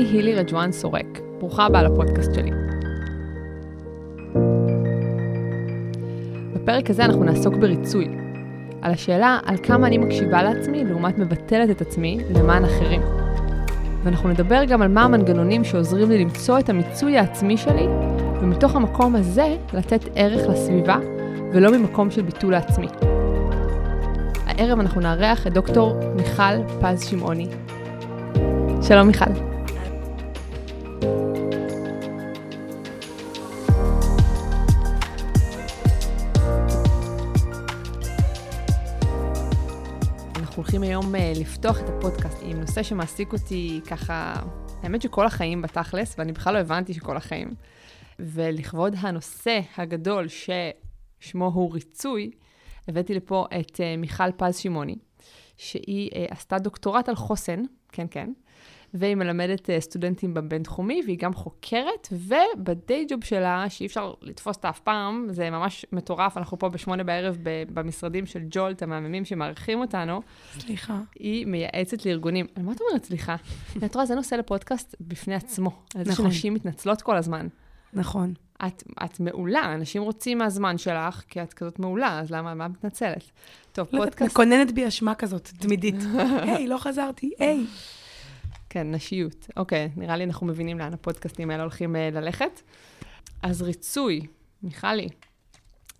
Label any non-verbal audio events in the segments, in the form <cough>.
אני הילי רג'ואן סורק. ברוכה הבאה לפודקאסט שלי. בפרק הזה אנחנו נעסוק בריצוי, על השאלה על כמה אני מקשיבה לעצמי לעומת מבטלת את עצמי למען אחרים. ואנחנו נדבר גם על מה המנגנונים שעוזרים לי למצוא את המיצוי העצמי שלי, ומתוך המקום הזה לתת ערך לסביבה, ולא ממקום של ביטול לעצמי. הערב אנחנו נארח את דוקטור מיכל פז שמעוני. שלום מיכל. היום אה, לפתוח את הפודקאסט עם נושא שמעסיק אותי ככה, האמת שכל החיים בתכלס, ואני בכלל לא הבנתי שכל החיים. ולכבוד הנושא הגדול ששמו הוא ריצוי, הבאתי לפה את uh, מיכל פז שמעוני, שהיא uh, עשתה דוקטורט על חוסן, כן, כן, והיא מלמדת uh, סטודנטים בבינתחומי, והיא גם חוקרת, ובדיי ג'וב שלה, שאי אפשר לתפוס אותה אף פעם, זה ממש מטורף, אנחנו פה בשמונה בערב במשרדים של ג'ולט, המהממים שמארחים אותנו. סליחה. היא מייעצת לארגונים. על מה את אומרת סליחה? <laughs> את רואה, זה נושא לפודקאסט בפני עצמו. על זה נכון. שנשים מתנצלות כל הזמן. נכון. את, את מעולה, אנשים רוצים מהזמן שלך, כי את כזאת מעולה, אז למה, מה את מתנצלת? טוב, לא פודקאסט, מקוננת בי אשמה כזאת, תמידית. <laughs> היי, לא חזרתי, היי. כן, נשיות. אוקיי, נראה לי אנחנו מבינים לאן הפודקאסטים האלה הולכים uh, ללכת. אז ריצוי, מיכלי,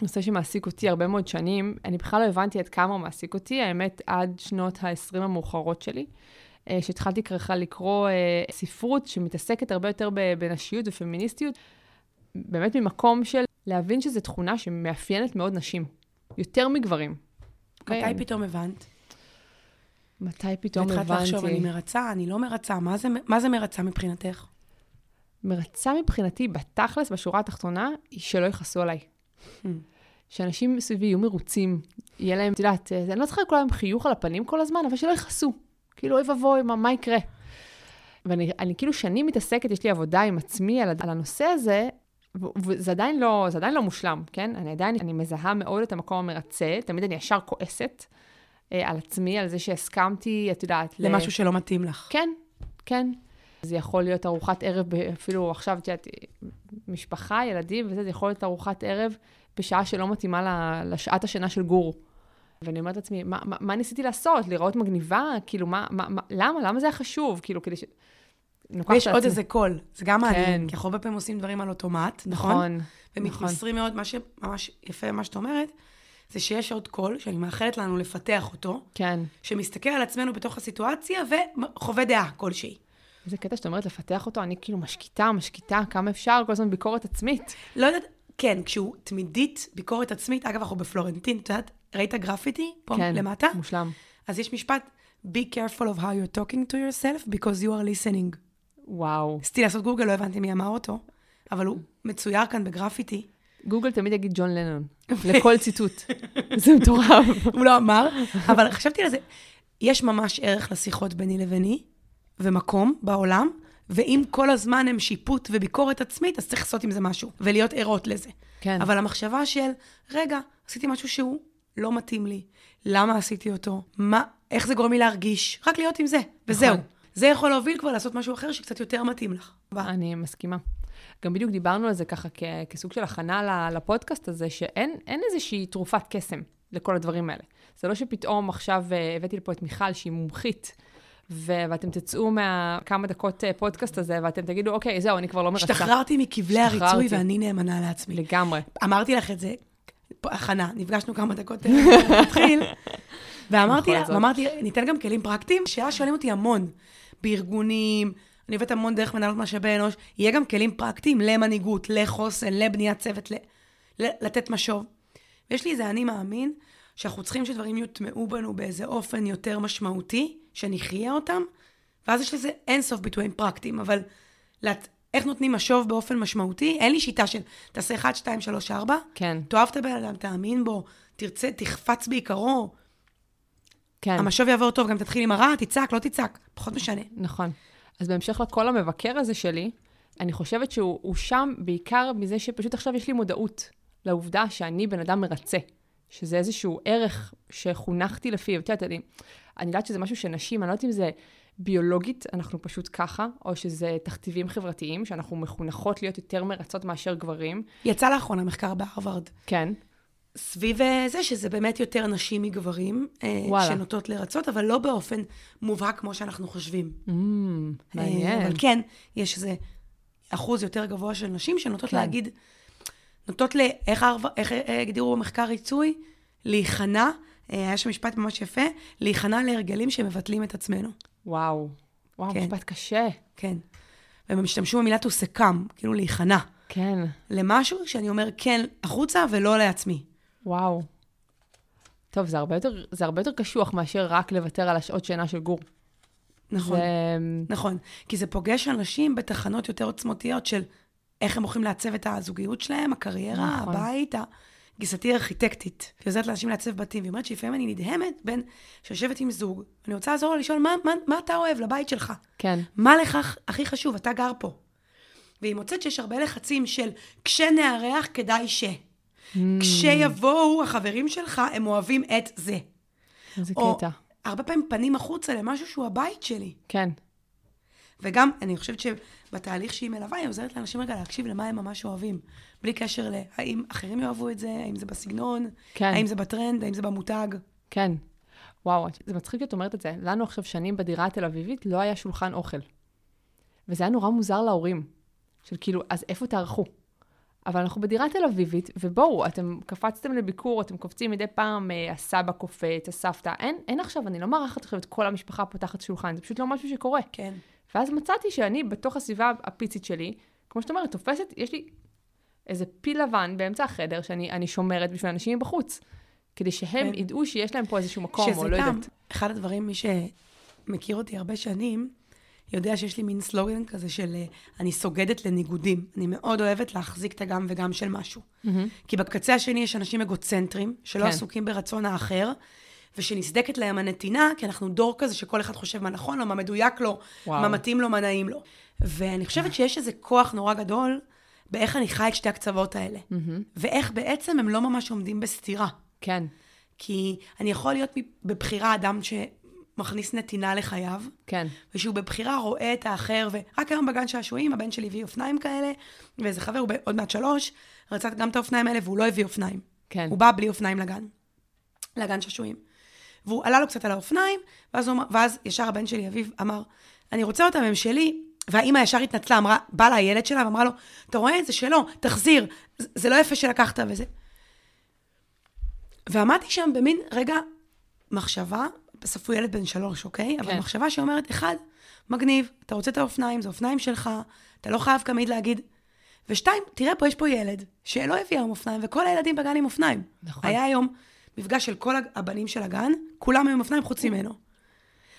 נושא שמעסיק אותי הרבה מאוד שנים, אני בכלל לא הבנתי עד כמה הוא מעסיק אותי, האמת, עד שנות ה-20 המאוחרות שלי. uh, שהתחלתי ככה לקרוא uh, ספרות שמתעסקת הרבה יותר בנשיות ופמיניסטיות, באמת ממקום של להבין שזו תכונה שמאפיינת מאוד נשים, יותר מגברים. מתי כן. פתאום הבנת? מתי פתאום הבנתי? לחשוב, אני מרצה, אני לא מרצה, מה זה- מה זה מרצה מבחינתך? מרצה מבחינתי, בתכלס, בשורה התחתונה, היא שלא יכעסו עליי. Hmm. שאנשים מסביבי יהיו מרוצים, יהיה להם, את יודעת, אה, אני לא צריכה לכולם חיוך על הפנים כל הזמן, אבל שלא יכעסו. כאילו, אוי ואבוי, מה, מה יקרה? ואני אני כאילו שנים מתעסקת, יש לי עבודה עם עצמי על, על הנושא הזה, וזה עדיין, לא, זה עדיין לא מושלם, כן? אני עדיין, אני מזהה מאוד את המקום המרצה, תמיד אני ישר כועסת על עצמי, על זה שהסכמתי, את יודעת, ל- למשהו שלא מתאים לך. כן, כן. זה יכול להיות ארוחת ערב, אפילו עכשיו, את יודעת, משפחה, ילדים וזה, זה יכול להיות ארוחת ערב בשעה שלא מתאימה ל- לשעת השינה של גורו. ואני אומרת לעצמי, מה, מה, מה ניסיתי לעשות? להיראות מגניבה? כאילו, מה, מה, מה, למה? למה זה היה חשוב? כאילו, כדי ש... ויש עוד איזה קול, זה גם מעניין, כן. כי אנחנו הרבה פעמים עושים דברים על אוטומט, נכון? נכון, נכון. ומתמסרים מאוד, מה שממש יפה מה שאת אומרת, זה שיש עוד קול, שאני מאחלת לנו לפתח אותו, כן. שמסתכל על עצמנו בתוך הסיטואציה וחווה דעה כלשהי. איזה קטע שאת אומרת לפתח אותו, אני כאילו משקיטה, משקיטה, כמה אפשר, כל הזמן ביקורת עצמית. לא יודעת, כן, כשהוא תמידית ביקורת עצמית, אגב, אנחנו בפלורנטין, את יודעת, ראית גרפיטי פה כן, למטה? מושלם. אז יש משפט, be careful of how you're talking to yourself because you are listening. וואו. ניסיתי לעשות גוגל, לא הבנתי מי אמר אותו, אבל הוא מצויר כאן בגרפיטי. גוגל תמיד יגיד ג'ון לנון, <laughs> לכל ציטוט. <laughs> זה מטורף. הוא לא אמר, אבל חשבתי על זה. יש ממש ערך לשיחות ביני לביני, ומקום בעולם, ואם כל הזמן הם שיפוט וביקורת עצמית, אז צריך לעשות עם זה משהו, ולהיות ערות לזה. כן. אבל המחשבה של, רגע, עשיתי משהו שהוא לא מתאים לי, למה עשיתי אותו? מה, איך זה גורם לי להרגיש? רק להיות עם זה, וזהו. נכון. זה יכול להוביל כבר לעשות משהו אחר שקצת יותר מתאים לך. אני מסכימה. גם בדיוק דיברנו על זה ככה כ- כסוג של הכנה לפודקאסט הזה, שאין אין איזושהי תרופת קסם לכל הדברים האלה. זה לא שפתאום עכשיו אה, הבאתי לפה את מיכל, שהיא מומחית, ו- ואתם תצאו מהכמה דקות אה, פודקאסט הזה, ואתם תגידו, אוקיי, זהו, אני כבר לא מרצה. השתחררתי מכבלי הריצוי השתחררתי. ואני נאמנה לעצמי. לגמרי. אמרתי לך את זה, הכנה, נפגשנו כמה דקות אה, <laughs> לפני להתחיל, ואמרתי לה. ואמרתי, ניתן גם כלים פרקטיים, שאלה שואלים אותי המון, בארגונים, אני עובדת המון דרך מנהלות משאבי אנוש, יהיה גם כלים פרקטיים למנהיגות, לחוסן, לבניית צוות, ל, לתת משוב. ויש לי איזה אני מאמין, שאנחנו צריכים שדברים יוטמעו בנו באיזה אופן יותר משמעותי, שנחיה אותם, ואז יש לזה אינסוף ביטויים פרקטיים, אבל לת... איך נותנים משוב באופן משמעותי? אין לי שיטה של תעשה 1, 2, 3, 4, כן, תאהב את הבן אדם, תאמין בו, תרצה, תחפץ בעיקרו. כן, המשוב יעבור טוב, גם תתחיל עם הרע, תצעק, לא תצעק, פחות משנה. נכון. אז בהמשך לקול המבקר הזה שלי, אני חושבת שהוא הוא שם בעיקר מזה שפשוט עכשיו יש לי מודעות לעובדה שאני בן אדם מרצה. שזה איזשהו ערך שחונכתי לפיו. את יודעת, אני, אני יודעת שזה משהו שנשים, אני לא יודעת אם זה ביולוגית אנחנו פשוט ככה, או שזה תכתיבים חברתיים, שאנחנו מחונכות להיות יותר מרצות מאשר גברים. יצא לאחרונה מחקר בהרווארד. כן. סביב אה, זה שזה באמת יותר נשים מגברים, אה, וואלה. שנוטות לרצות, אבל לא באופן מובהק כמו שאנחנו חושבים. Mm, אה, מעניין. אבל כן, יש איזה אחוז יותר גבוה של נשים שנוטות כן. להגיד, נוטות ל... איך, איך אה, הגדירו במחקר ריצוי? להיכנע, אה, היה שם משפט ממש יפה, להיכנע להרגלים שמבטלים את עצמנו. וואו. וואו, כן. משפט קשה. כן. והם השתמשו במילה to succumb, כאילו להיכנע. כן. למשהו שאני אומר כן החוצה ולא לעצמי. וואו. טוב, זה הרבה יותר, זה הרבה יותר קשוח מאשר רק לוותר על השעות שינה של גור. נכון. זה... נכון, כי זה פוגש אנשים בתחנות יותר עוצמתיות של איך הם הולכים לעצב את הזוגיות שלהם, הקריירה, נכון. הבית. גיסתי ארכיטקטית, והיא עוזרת לאנשים לעצב בתים, והיא אומרת שלפעמים אני נדהמת בין שיושבת עם זוג, אני רוצה לעזור לה לשאול, מה, מה, מה אתה אוהב לבית שלך? כן. מה לך הכי חשוב? אתה גר פה. והיא מוצאת שיש הרבה לחצים של כשנארח כדאי ש. Mm. כשיבואו החברים שלך, הם אוהבים את זה. איזה או קטע. הרבה פעמים פנים החוצה למשהו שהוא הבית שלי. כן. וגם, אני חושבת שבתהליך שהיא מלווה, היא עוזרת לאנשים רגע להקשיב למה הם ממש אוהבים. בלי קשר להאם אחרים יאהבו את זה, האם זה בסגנון, כן. האם זה בטרנד, האם זה במותג. כן. וואו, זה מצחיק שאת אומרת את זה. לנו עכשיו שנים בדירה התל אביבית לא היה שולחן אוכל. וזה היה נורא מוזר להורים. של כאילו, אז איפה תערכו? אבל אנחנו בדירה תל אביבית, ובואו, אתם קפצתם לביקור, אתם קופצים מדי פעם, אה, הסבא קופץ, הסבתא. אין, אין עכשיו, אני לא מארחת עכשיו את כל המשפחה פותחת שולחן, זה פשוט לא משהו שקורה. כן. ואז מצאתי שאני, בתוך הסביבה הפיצית שלי, כמו שאת אומרת, תופסת, יש לי איזה פיל לבן באמצע החדר שאני אני שומרת בשביל אנשים מבחוץ. כדי שהם כן. ידעו שיש להם פה איזשהו מקום, או שזה לא גם, יודעת. אחד הדברים, מי שמכיר אותי הרבה שנים, יודע שיש לי מין סלוגן כזה של אה, אני סוגדת לניגודים. אני מאוד אוהבת להחזיק את הגם וגם של משהו. כי בקצה השני יש אנשים אגוצנטרים, שלא כן. עסוקים ברצון האחר, ושנסדקת להם הנתינה, כי אנחנו דור כזה שכל אחד חושב מה נכון לו, מה מדויק לו, וואו. מה מתאים לו, מה נעים לו. ואני חושבת שיש איזה כוח נורא גדול באיך אני חי את שתי הקצוות האלה. ואיך בעצם הם לא ממש עומדים בסתירה. כן, כי אני יכול להיות בבחירה אדם שמכניס נתינה לחייו, כן. ושהוא בבחירה רואה את האחר, ורק היום בגן שעשועים הבן שלי הביא אופניים כאלה, ואיזה חבר, הוא עוד מעט שלוש, רצה גם את האופניים האלה, והוא לא הביא אופניים. כן. הוא בא בלי אופניים לגן, לגן שעשועים. והוא עלה לו קצת על האופניים, ואז, הוא, ואז ישר הבן שלי, אביב, אמר, אני רוצה אותם, הם שלי. והאימא ישר התנצלה, אמרה, בא לה הילד שלה ואמרה לו, אתה רואה? זה שלו, תחזיר, זה, זה לא יפה שלקחת וזה. ועמדתי שם במין רגע מחשבה, בסוף הוא ילד בן שלוש, אוקיי? אבל כן. מחשבה שאומרת, אחד, מגניב, אתה רוצה את האופניים, זה אופניים שלך, אתה לא חייב תמיד להגיד. ושתיים, תראה פה, יש פה ילד שלא הביא היום אופניים, וכל הילדים בגן עם אופניים. נכון. היה היום מפגש של כל הבנים של הגן, כולם היו עם אופניים חוץ ממנו.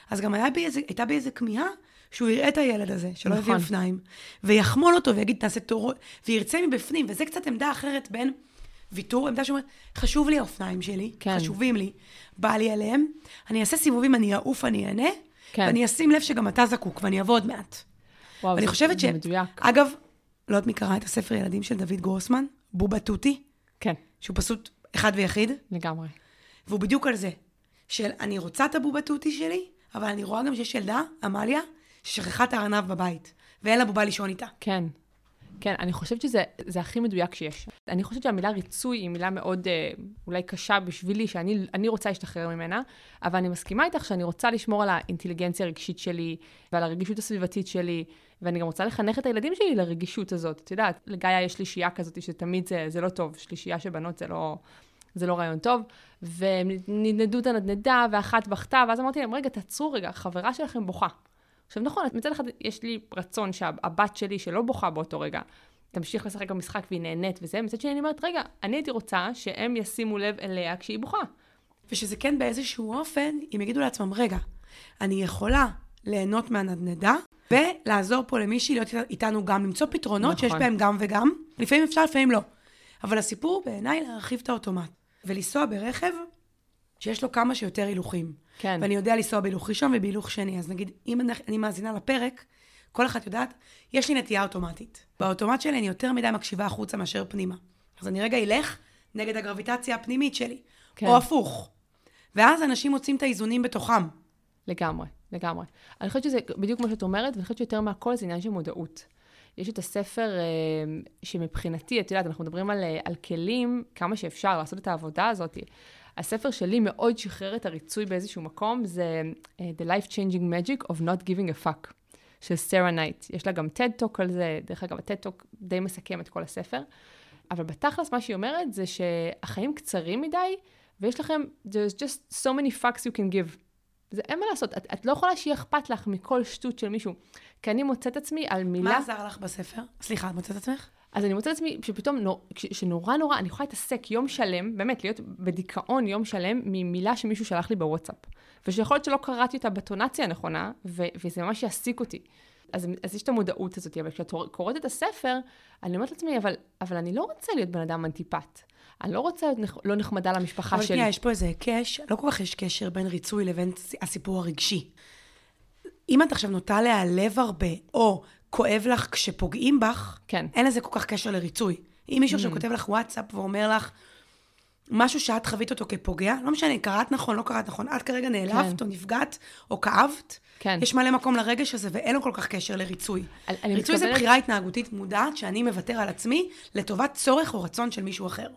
אז גם היה בי איזה, הייתה בי איזה כמיהה שהוא יראה את הילד הזה, שלא הביא נכון. אופניים, ויחמול אותו ויגיד, תעשה תורות, וירצה מבפנים, וזה קצת עמדה אחרת בין ויתור, עמדה שאומרת, חשוב לי האופניים שלי, כן. חשובים לי, בא לי עליהם, אני אעשה סיבובים, אני אעוף, אני אענה, כן. ואני אשים לב שגם אתה זקוק, ואני אבוא עוד מעט. וואו, ואני חושבת ש... מדויק. אגב, לא יודעת מי קרא את הספר ילדים של דוד גרוסמן, בובה תותי, כן, שהוא פשוט אחד ויחיד, לגמרי. והוא בדיוק על זה, של אני רוצה את הבובה תותי שלי, אבל אני רואה גם שיש ילדה, עמליה, ששכחה את הארנב בבית, ואין לה בובה לישון איתה. כן. כן, אני חושבת שזה זה הכי מדויק שיש. אני חושבת שהמילה ריצוי היא מילה מאוד אה, אולי קשה בשבילי, שאני אני רוצה להשתחרר ממנה, אבל אני מסכימה איתך שאני רוצה לשמור על האינטליגנציה הרגשית שלי ועל הרגישות הסביבתית שלי, ואני גם רוצה לחנך את הילדים שלי לרגישות הזאת. את יודעת, לגיא יש שלישייה כזאת שתמיד זה, זה לא טוב, שלישייה של בנות זה לא, זה לא רעיון טוב, והם נדנדו את הנדנדה, ואחת בכתה, ואז אמרתי להם, רגע, תעצרו רגע, חברה שלכם בוכה. עכשיו נכון, מצד אחד יש לי רצון שהבת שלי, שלא בוכה באותו רגע, תמשיך לשחק במשחק והיא נהנית וזה, מצד שני אני אומרת, רגע, אני הייתי רוצה שהם ישימו לב אליה כשהיא בוכה. ושזה כן באיזשהו אופן, אם יגידו לעצמם, רגע, אני יכולה ליהנות מהנדנדה, ולעזור פה למישהי להיות איתנו גם, למצוא פתרונות נכון. שיש בהם גם וגם. לפעמים אפשר, לפעמים לא. אבל הסיפור בעיניי להרחיב את האוטומט. ולנסוע ברכב שיש לו כמה שיותר הילוכים. כן. ואני יודע לנסוע בהילוך ראשון ובהילוך שני. אז נגיד, אם אני- אני מאזינה לפרק, כל אחת יודעת, יש לי נטייה אוטומטית. באוטומט שלי אני יותר מדי מקשיבה החוצה מאשר פנימה. אז אני רגע אלך נגד הגרביטציה הפנימית שלי. כן. או הפוך. ואז אנשים מוצאים את האיזונים בתוכם. לגמרי. לגמרי. אני חושבת שזה בדיוק כמו שאת אומרת, ואני חושבת שיותר מהכל זה עניין של מודעות. יש את הספר אה, שמבחינתי, את יודעת, אנחנו מדברים על, אה, על כלים, כמה שאפשר לעשות את העבודה הזאת. הספר שלי מאוד שחרר את הריצוי באיזשהו מקום, זה אה, The Life Changing Magic of Not Giving a Fuck, של סרה נייט. יש לה גם TED Talk על זה, דרך אגב, ה-TED Talk די מסכם את כל הספר. אבל בתכלס, מה שהיא אומרת זה שהחיים קצרים מדי, ויש לכם, there's just so many fucks you can give. זה אין מה לעשות, את, את לא יכולה שיהיה אכפת לך מכל שטות של מישהו. כי אני מוצאת עצמי על מילה... מה עזר לך בספר? סליחה, את מוצאת עצמך? אז אני מוצאת עצמי שפתאום, נור, שנורא נורא, אני יכולה להתעסק יום שלם, באמת, להיות בדיכאון יום שלם ממילה שמישהו שלח לי בוואטסאפ. ושיכול להיות שלא קראתי אותה בטונציה הנכונה, ו- וזה ממש יעסיק אותי. אז, אז יש את המודעות הזאת, אבל כשאת קוראת את הספר, אני אומרת לעצמי, אבל, אבל אני לא רוצה להיות בן אדם אנטיפט. אני לא רוצה להיות נח, לא נחמדה למשפחה אבל שלי. אבל יש פה איזה היקש, לא כל כך יש קשר בין ריצוי לבין הסיפור הרגשי. אם את עכשיו נוטה להיעלב הרבה, או כואב לך כשפוגעים בך, כן. אין לזה כל כך קשר לריצוי. אם מישהו עכשיו Mm. כותב לך וואטסאפ ואומר לך, משהו שאת חווית אותו כפוגע, לא משנה, קראת נכון, לא קראת נכון, את כרגע נעלבת כן. או נפגעת או כאבת, כן. יש מלא מקום לרגש הזה ואין לו כל כך קשר לריצוי. ריצוי זה מתכוונת- בחירה התנהגותית מודעת שאני מוותר על עצמי לטובת צורך או רצון של מישהו אחר.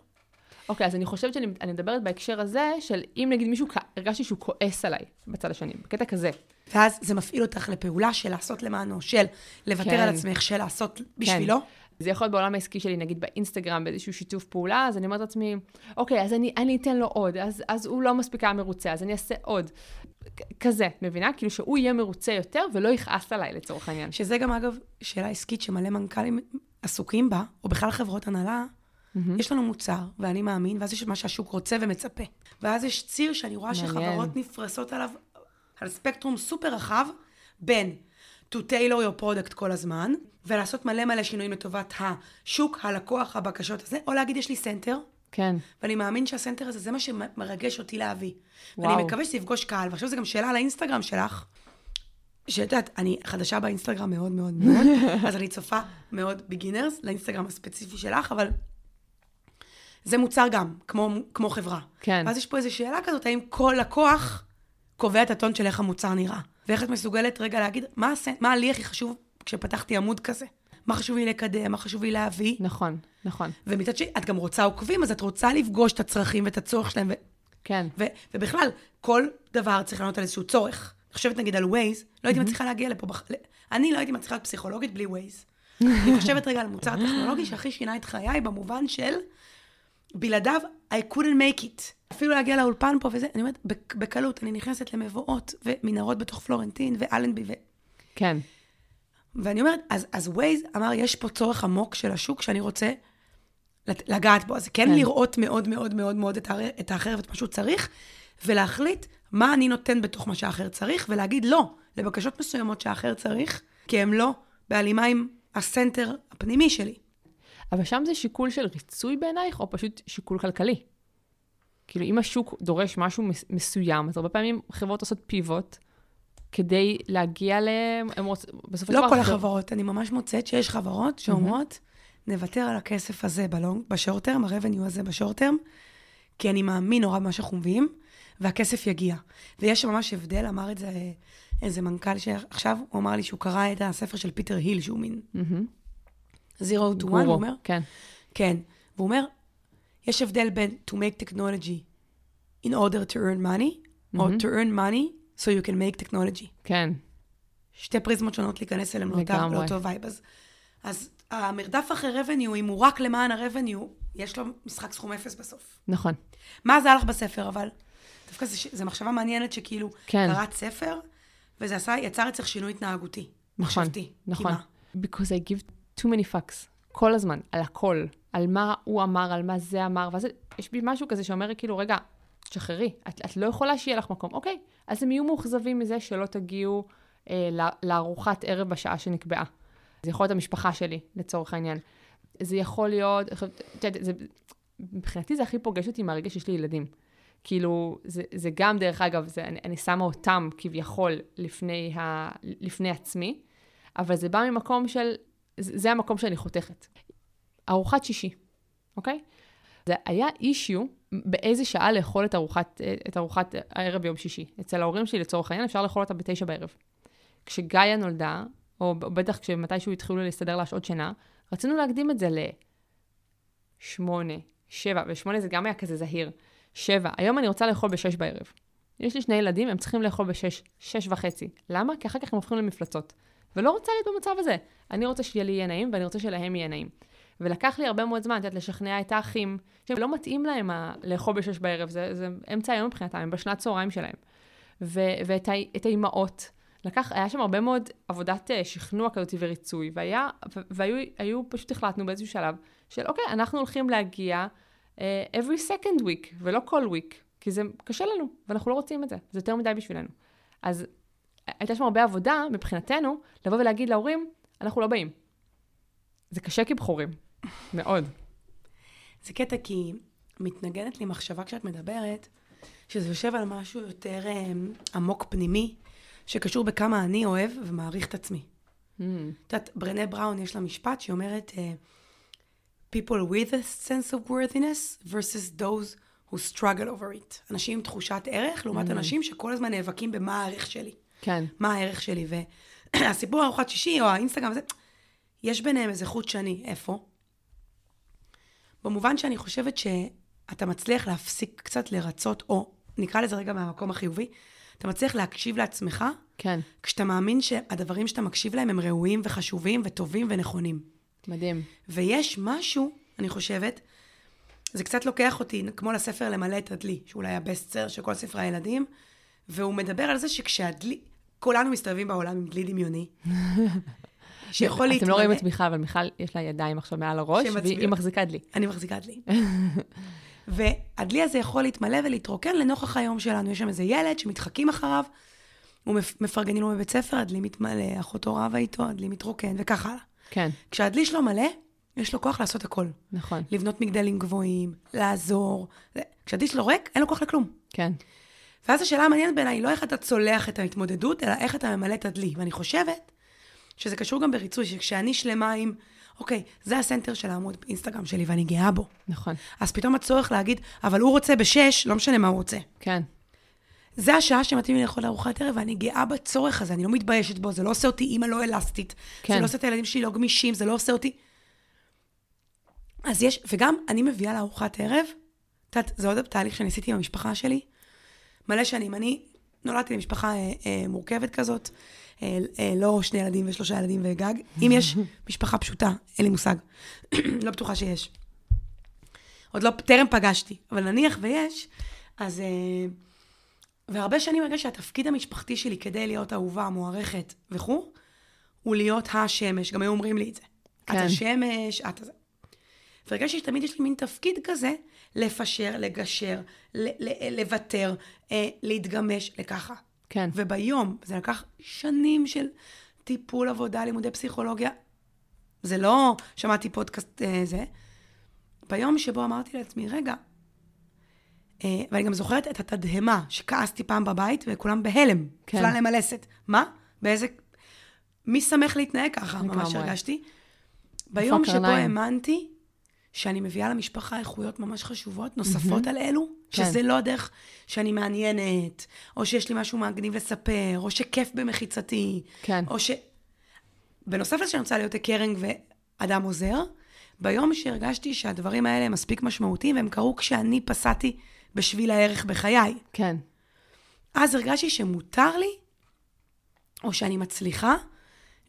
אוקיי, אז אני חושבת שאני אני מדברת בהקשר הזה, של אם נגיד מישהו, הרגשתי שהוא כועס עליי בצד השני, בקטע כזה. ואז זה מפעיל אותך לפעולה של לעשות למענו, של לוותר כן. על עצמך, של לעשות בשבילו. זה יכול להיות בעולם העסקי שלי, נגיד באינסטגרם, באיזשהו שיתוף פעולה, אז אני אומרת לעצמי, אוקיי, אז אני, אני אתן לו עוד, אז, אז הוא לא מספיק היה מרוצה, אז אני אעשה עוד. כזה, מבינה? כאילו שהוא יהיה מרוצה יותר ולא יכעס עליי לצורך העניין. שזה גם, אגב, שאלה עסקית שמלא מנכ"לים עסוקים בה, או בכלל חברות הנהלה, יש לנו מוצר, ואני מאמין, ואז יש את מה שהשוק רוצה ומצפה. ואז יש ציר שאני רואה מעניין. שחברות נפרסות עליו, על ספקטרום סופר רחב, בין to tailor your product כל הזמן, ולעשות מלא מלא שינויים לטובת השוק, הלקוח, הבקשות הזה, או להגיד, יש לי center, כן, ואני מאמין שה center הזה, זה מה שמרגש אותי להביא. וואו. ואני מקווה שזה יפגוש קהל, ועכשיו זו גם שאלה על האינסטגרם שלך, שאת יודעת, אני חדשה באינסטגרם מאוד מאוד מאוד, <laughs> אז אני צופה מאוד בגינרס לאינסטגרם הספציפי שלך, אבל זה מוצר גם, כמו, כמו חברה. כן. ואז יש פה איזו שאלה כזאת, האם כל לקוח קובע את הטון של איך המוצר נראה? ואיך את מסוגלת רגע להגיד, מה, הסנ... מה לי הכי חשוב כשפתחתי עמוד כזה? מה חשוב לי לקדם, מה חשוב לי להביא? נכון, נכון. ומצד שני, את גם רוצה עוקבים, אז את רוצה לפגוש את הצרכים ואת הצורך שלהם. ו... כן, ו... ובכלל, כל דבר צריך לענות על איזשהו צורך. אני חושבת נגיד על Waze, לא הייתי מצליחה להגיע לפה. בח... אני לא הייתי מצליחה להיות פסיכולוגית בלי Waze. <laughs> אני חושבת רגע על מוצר טכנולוגי שהכי שינה את חיי במובן של בלעדיו, I couldn't make it. אפילו להגיע לאולפן פה וזה, אני אומרת, בק- בקלות, אני נכנסת למבואות ומנהרות בתוך פלורנטין ואלנבי ו... כן. ואני אומרת, אז, אז Waze אמר, יש פה צורך עמוק של השוק שאני רוצה לגעת בו. אז כן, כן. לראות מאוד מאוד מאוד מאוד את, האחר, את האחר ואת מה שהוא צריך, ולהחליט מה אני נותן בתוך מה שהאחר צריך, ולהגיד לא לבקשות מסוימות שהאחר צריך, כי הם לא בהלימה עם הסנטר הפנימי שלי. אבל שם זה שיקול של ריצוי בעינייך, או פשוט שיקול כלכלי? כאילו, אם השוק דורש משהו מס- מסוים, אז הרבה פעמים חברות עושות פיבוט כדי להגיע ל... הם רוצ... בסופו של לא. כל החבר- החברות, אני ממש מוצאת שיש חברות שאומרות, נוותר על הכסף הזה בלונג, בשורט טרם, הרבניו הזה בשורט טרם, כי אני מאמין נורא במה שאנחנו מביאים, והכסף יגיע. ויש ממש הבדל, אמר את זה אה, איזה מנכ"ל שעכשיו, הוא אמר לי שהוא קרא את הספר של פיטר היל, שהוא מין מהמם. Zero to one, הוא אומר, כן. כן. והוא אומר, יש הבדל בין to make technology in order to earn money, או to earn money so you can make technology. כן, שתי פריזמות שונות להיכנס אליהם לאותה-. לאותו וייב. אז, אז המרדף אחרי revenue, אם הוא רק למען ה-revenue, יש לו משחק סכום אפס בסוף. נכון. מה עזר לך בספר, אבל? דווקא זו מחשבה מעניינת שכאילו, כן. קראת ספר, וזה עשה, יצר אצלך שינוי התנהגותי. נכון, מחשבתי. נכון. מה? Because I give too many fucks. כל הזמן, על הכל. על מה הוא אמר, על מה זה אמר, ואז יש בי משהו כזה שאומר, כאילו, רגע, תשחררי, את, את לא יכולה שיהיה לך מקום. אוקיי, אז הם יהיו מאוכזבים מזה שלא תגיעו אה, לארוחת ערב בשעה שנקבעה. זה יכול להיות המשפחה שלי, לצורך העניין. זה יכול להיות, את יודעת, זה, מבחינתי זה הכי פוגש אותי מהרגע שיש לי ילדים. כאילו, זה, זה גם, דרך אגב, זה, אני, אני שמה אותם כביכול לפני, ה, לפני עצמי, אבל זה בא ממקום של, זה, המקום שאני חותכת. ארוחת שישי, אוקיי? זה היה אישיו באיזה שעה לאכול את ארוחת, את ארוחת הערב ביום שישי. אצל ההורים שלי, לצורך העניין, אפשר לאכול אותה בתשע בערב. כשגאיה נולדה, או בטח כשמתישהו התחילו להסתדר לה שעות שינה, רצינו להקדים את זה לשמונה, שבע, ושמונה זה גם היה כזה זהיר. שבע, היום אני רוצה לאכול בשש בערב. יש לי שני ילדים, הם צריכים לאכול בשש, שש וחצי. למה? כי אחר כך הם הופכים למפלצות. ולא רוצה להיות במצב הזה. אני רוצה שיהיה לי יהיה נעים, ואני רוצה שלהם יהיה נעים. ולקח לי הרבה מאוד זמן, את יודעת, לשכנע את האחים, שלא מתאים להם ה- לאכול בשש בערב, זה, זה אמצע היום מבחינתם, הם בשנת צהריים שלהם. ו- ואת ה- האימהות, לקח, היה שם הרבה מאוד עבודת uh, שכנוע כזאת וריצוי, והיה, והיו היו, פשוט החלטנו באיזשהו שלב, של אוקיי, אנחנו הולכים להגיע uh, every second week, ולא כל week, כי זה קשה לנו, ואנחנו לא רוצים את זה, זה יותר מדי בשבילנו. אז הייתה שם הרבה עבודה, מבחינתנו, לבוא ולהגיד להורים, אנחנו לא באים. זה קשה כבחורים, <laughs> מאוד. זה קטע כי מתנגנת לי מחשבה כשאת מדברת, שזה יושב על משהו יותר um, עמוק פנימי, שקשור בכמה אני אוהב ומעריך את עצמי. Mm. את יודעת, ברנה בראון יש לה משפט שהיא אומרת, uh, people with a sense of worthiness versus those who struggle over it. אנשים עם תחושת ערך, לעומת mm. אנשים שכל הזמן נאבקים במה הערך שלי. כן. מה הערך שלי. והסיפור ארוחת שישי, או האינסטגרם הזה, יש ביניהם איזה חוט שני. איפה? במובן שאני חושבת שאתה מצליח להפסיק קצת לרצות, או נקרא לזה רגע מהמקום החיובי, אתה מצליח להקשיב לעצמך, כן. כשאתה מאמין שהדברים שאתה מקשיב להם הם ראויים וחשובים וטובים ונכונים. מדהים. ויש משהו, אני חושבת, זה קצת לוקח אותי, כמו לספר למלא את הדלי, שאולי הבסטסר של כל ספרי הילדים, והוא מדבר על זה שכשהדלי, כולנו מסתובבים בעולם עם דלי דמיוני. <laughs> שיכול להתמלא. אתם לא רואים את מיכל, אבל מיכל יש לה ידיים עכשיו מעל הראש, והיא מחזיקה דלי. אני מחזיקה דלי. <laughs> והדלי הזה יכול להתמלא ולהתרוקן לנוכח היום שלנו. יש שם איזה ילד שמתחקים אחריו, הוא מפרגנים לו בבית ספר, הדלי מתמלא, אחותו רבה איתו, הדלי מתרוקן, וכך הלאה. כן. כשהדלי שלו מלא, יש לו כוח לעשות הכל. נכון. לבנות מגדלים גבוהים, לעזור. כשהדלי שלו ריק, אין לו כוח לכלום. כן. ואז השאלה המעניינת בעיניי היא לא איך אתה צולח את ההתמודדות, אלא איך אתה ממלא את הדלי. ואני חושבת שזה קשור גם בריצוי, שכשאני שלמה עם, אוקיי, זה הסנטר של העמוד באינסטגרם שלי ואני גאה בו. נכון. אז פתאום הצורך להגיד, אבל הוא רוצה בשש, לא משנה מה הוא רוצה. כן. זה השעה שמתאים לי לאכול ארוחת ערב, ואני גאה בצורך הזה, אני לא מתביישת בו, זה לא עושה אותי אימא לא אלסטית. כן. זה לא עושה את הילדים שלי לא גמישים, זה לא עושה אותי... אז יש, וגם אני מביאה לארוחת ערב, את יודעת, זה עוד תהליך שאני עשיתי עם המשפחה שלי, מלא שנים. אני נולדתי למשפחה אה, אה, מורכבת כזאת, אה, אה, לא שני ילדים ושלושה ילדים וגג. אם יש <laughs> משפחה פשוטה, אין לי מושג. <clears throat> לא בטוחה שיש. עוד לא, טרם פגשתי, אבל נניח ויש, אז... אה, והרבה שנים הרגע שהתפקיד המשפחתי שלי כדי להיות אהובה, מוערכת וכו', הוא להיות השמש. גם היו אומרים לי את זה. כן. את השמש, את... והרגשתי שתמיד יש לי מין תפקיד כזה, לפשר, לגשר, לוותר, אה, להתגמש, לככה. כן. וביום, זה לקח שנים של טיפול, עבודה, לימודי פסיכולוגיה. זה לא שמעתי פודקאסט אה, זה. ביום שבו אמרתי לעצמי, רגע, אה, ואני גם זוכרת את התדהמה שכעסתי פעם בבית, וכולם בהלם, כן. נפלה להם הלסת. מה? באיזה... מי שמח להתנהג ככה? ממש הרגשתי. ביום שבו האמנתי שאני מביאה למשפחה איכויות ממש חשובות, נוספות mm-hmm. על אלו, כן. שזה לא הדרך שאני מעניינת, או שיש לי משהו מגניב לספר, או שכיף במחיצתי, כן. או ש... בנוסף לזה שאני רוצה להיות קרינג ואדם עוזר, ביום שהרגשתי שהדברים האלה הם מספיק משמעותיים, והם קרו כשאני פסעתי בשביל הערך בחיי. כן. אז הרגשתי שמותר לי, או שאני מצליחה,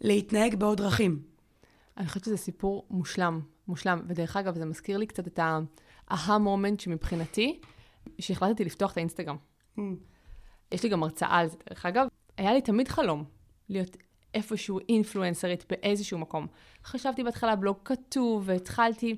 להתנהג בעוד דרכים. אני חושבת שזה סיפור מושלם. מושלם. ודרך אגב, זה מזכיר לי קצת את ה-aha moment שמבחינתי, שהחלטתי לפתוח את האינסטגרם. Mm. יש לי גם הרצאה על זה, דרך אגב. היה לי תמיד חלום להיות איפשהו אינפלואנסרית באיזשהו מקום. חשבתי בהתחלה בלוג כתוב, והתחלתי,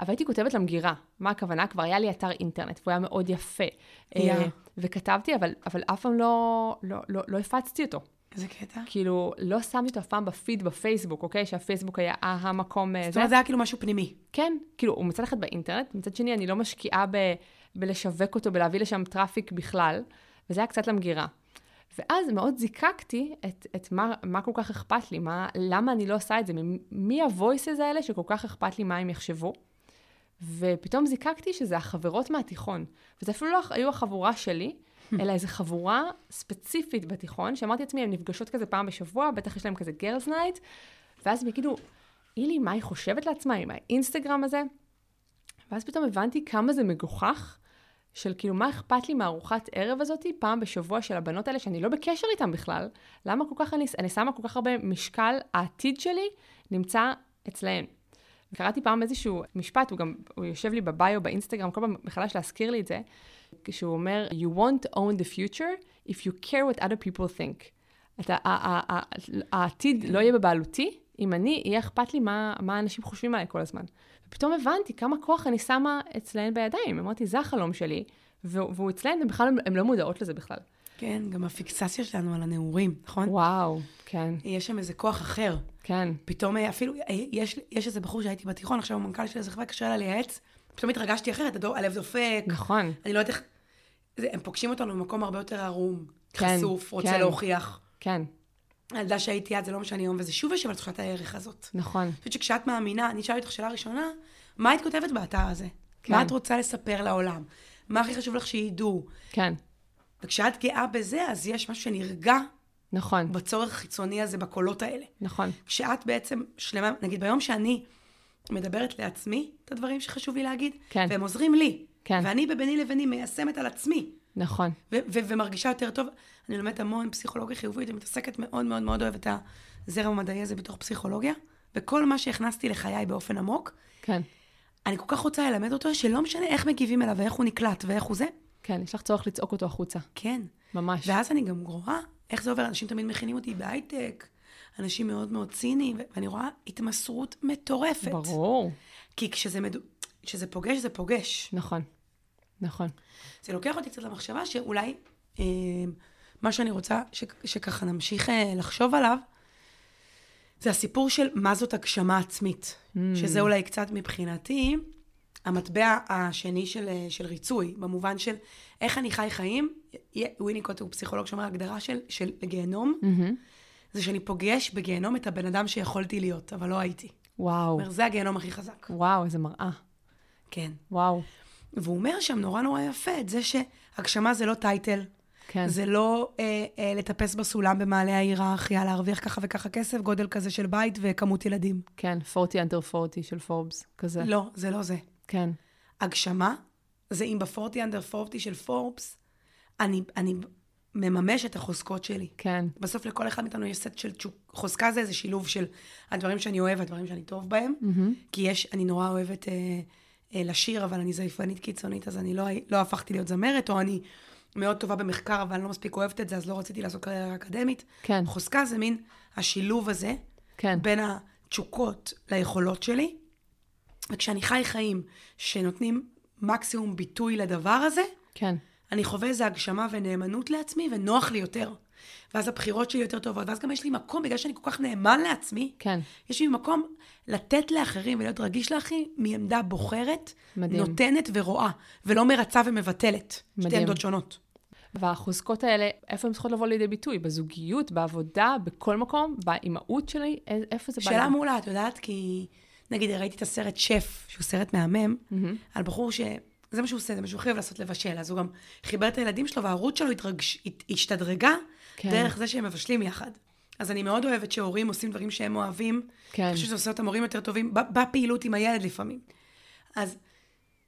אבל הייתי כותבת למגירה. מה הכוונה? כבר היה לי אתר אינטרנט, והוא היה מאוד יפה. Yeah. אה, וכתבתי, אבל, אבל אף פעם לא, לא, לא, לא הפצתי אותו. איזה קטע? כאילו, לא שמתי אותו אף פעם בפיד בפייסבוק, אוקיי? שהפייסבוק היה המקום... אה, זאת אומרת, זה היה כאילו משהו פנימי. כן, כאילו, הוא מצד אחד באינטרנט, מצד שני, אני לא משקיעה ב, בלשווק אותו, בלהביא לשם traffic בכלל, וזה היה קצת למגירה. ואז מאוד זיקקתי את, את מה, מה כל כך אכפת לי, מה, למה אני לא עושה את זה, מי ה voices האלה שכל כך אכפת לי מה הם יחשבו. ופתאום זיקקתי שזה החברות מהתיכון. וזה אפילו לא היו החבורה שלי, אלא איזו חבורה ספציפית בתיכון, שאמרתי לעצמי, הן נפגשות כזה פעם בשבוע, בטח יש להם כזה girls night, ואז הם יגידו, אילי, מה היא חושבת לעצמה עם האינסטגרם הזה? ואז פתאום הבנתי כמה זה מגוחך, של כאילו, מה אכפת לי מהארוחת ערב הזאת פעם בשבוע של הבנות האלה, שאני לא בקשר איתן בכלל? למה כל כך אני, אני שמה כל כך הרבה משקל, העתיד שלי נמצא אצלהן. קראתי פעם איזשהו משפט, הוא גם, הוא יושב לי בביו באינסטגרם, כל פעם מחדש להזכיר לי את זה, כשהוא אומר, you won't own the future if you care what other people think. אתה, העתיד לא יהיה בבעלותי, אם אני, יהיה אכפת לי מה, מה אנשים חושבים עליי כל הזמן. ופתאום הבנתי כמה כוח אני שמה אצלהן בידיים. אמרתי, זה החלום שלי, והוא אצלהן, ובכלל הן לא מודעות לזה בכלל. כן, גם הפיקסציה שלנו על הנעורים, נכון? וואו, כן. יש שם איזה כוח אחר. כן. פתאום אפילו, אה, יש, יש איזה בחור שהייתי בתיכון, עכשיו הוא מנכ"ל של איזה חברה, קשה לה לייעץ, פתאום התרגשתי אחרת, הדור, הלב דופק. נכון. אני לא יודעת איך... זה, הם פוגשים אותנו במקום הרבה יותר ערום, כן, חשוף, רוצה כן. להוכיח. כן. הילדה שהייתי עד, זה לא משנה היום, וזה שוב יושב על תחושת הערך הזאת. נכון. אני חושבת שכשאת מאמינה, אני אשאל אותך שאלה ראשונה, מה היית כותבת באתר הזה? כן. מה את רוצה לספר לעולם? מה הכי חשוב לך שידעו? כן. וכשאת גאה בזה, אז יש משהו שנרגע. נכון. בצורך החיצוני הזה, בקולות האלה. נכון. כשאת בעצם שלמה, נגיד ביום שאני מדברת לעצמי את הדברים שחשוב לי להגיד, כן. והם עוזרים לי, כן. ואני בביני לביני מיישמת על עצמי. נכון. ו- ו- ומרגישה יותר טוב. אני לומדת המון פסיכולוגיה חיובית, ומתעסקת מאוד מאוד מאוד אוהבת את הזרם המדעי הזה בתוך פסיכולוגיה, וכל מה שהכנסתי לחיי באופן עמוק, כן. אני כל כך רוצה ללמד אותו, שלא משנה איך מגיבים אליו, ואיך הוא נקלט, ואיך הוא זה. כן, יש לך צורך לצעוק אותו החוצה. כן. ממש. ואז אני גם רואה איך זה עובר, אנשים תמיד מכינים אותי בהייטק, אנשים מאוד מאוד ציניים, ואני רואה התמסרות מטורפת. ברור. כי כשזה, מד... כשזה פוגש, זה פוגש. נכון, נכון. זה לוקח אותי קצת למחשבה שאולי אה, מה שאני רוצה ש... שככה נמשיך אה, לחשוב עליו, זה הסיפור של מה זאת הגשמה עצמית. Mm. שזה אולי קצת מבחינתי המטבע השני של, אה, של ריצוי, במובן של איך אני חי חיים. וויניקוט הוא פסיכולוג שאומר הגדרה של, של גיהנום, mm-hmm. זה שאני פוגש בגיהנום את הבן אדם שיכולתי להיות, אבל לא הייתי. וואו. אומר, זה הגיהנום הכי חזק. וואו, איזה מראה. כן. וואו. והוא אומר שם נורא נורא יפה את זה שהגשמה זה לא טייטל. כן. זה לא אה, אה, לטפס בסולם במעלה ההיררכיה, להרוויח ככה וככה כסף, גודל כזה של בית וכמות ילדים. כן, 40 under 40 של פורבס, כזה. לא, זה לא זה. כן. הגשמה זה אם ב-40 under 40 של פורבס, אני, אני מממש את החוזקות שלי. כן. בסוף לכל אחד מאיתנו יש סט של צ'וק. חוזקה זה איזה שילוב של הדברים שאני אוהב, הדברים שאני טוב בהם. Mm-hmm. כי יש, אני נורא אוהבת אה, אה, לשיר, אבל אני זייפנית קיצונית, אז אני לא, לא הפכתי להיות זמרת, או אני מאוד טובה במחקר, אבל אני לא מספיק אוהבת את זה, אז לא רציתי לעשות קריירה אקדמית. כן. חוזקה זה מין השילוב הזה, כן. בין התשוקות ליכולות שלי. וכשאני חי חיים שנותנים מקסימום ביטוי לדבר הזה, כן. אני חווה איזו הגשמה ונאמנות לעצמי, ונוח לי יותר. ואז הבחירות שלי יותר טובות, ואז גם יש לי מקום, בגלל שאני כל כך נאמן לעצמי, כן. יש לי מקום לתת לאחרים ולהיות רגיש לאחי מעמדה בוחרת, מדהים. נותנת ורואה, ולא מרצה ומבטלת. מדהים. שתי עמדות שונות. והחוזקות האלה, איפה הן צריכות לבוא לידי ביטוי? בזוגיות, בעבודה, בכל מקום, באימהות שלי, איפה זה בא? שאלה מעולה, את יודעת, כי נגיד ראיתי את הסרט שף, שהוא סרט מהמם, mm-hmm. על בחור ש... זה מה שהוא עושה, זה מה שהוא חייב לעשות לבשל. אז הוא גם חיבר את הילדים שלו, והערוץ שלו התרגש, השתדרגה כן. דרך זה שהם מבשלים יחד. אז אני מאוד אוהבת שהורים עושים דברים שהם אוהבים. כן. אני חושבת שזה עושה אותם הורים יותר טובים, בפעילות עם הילד לפעמים. אז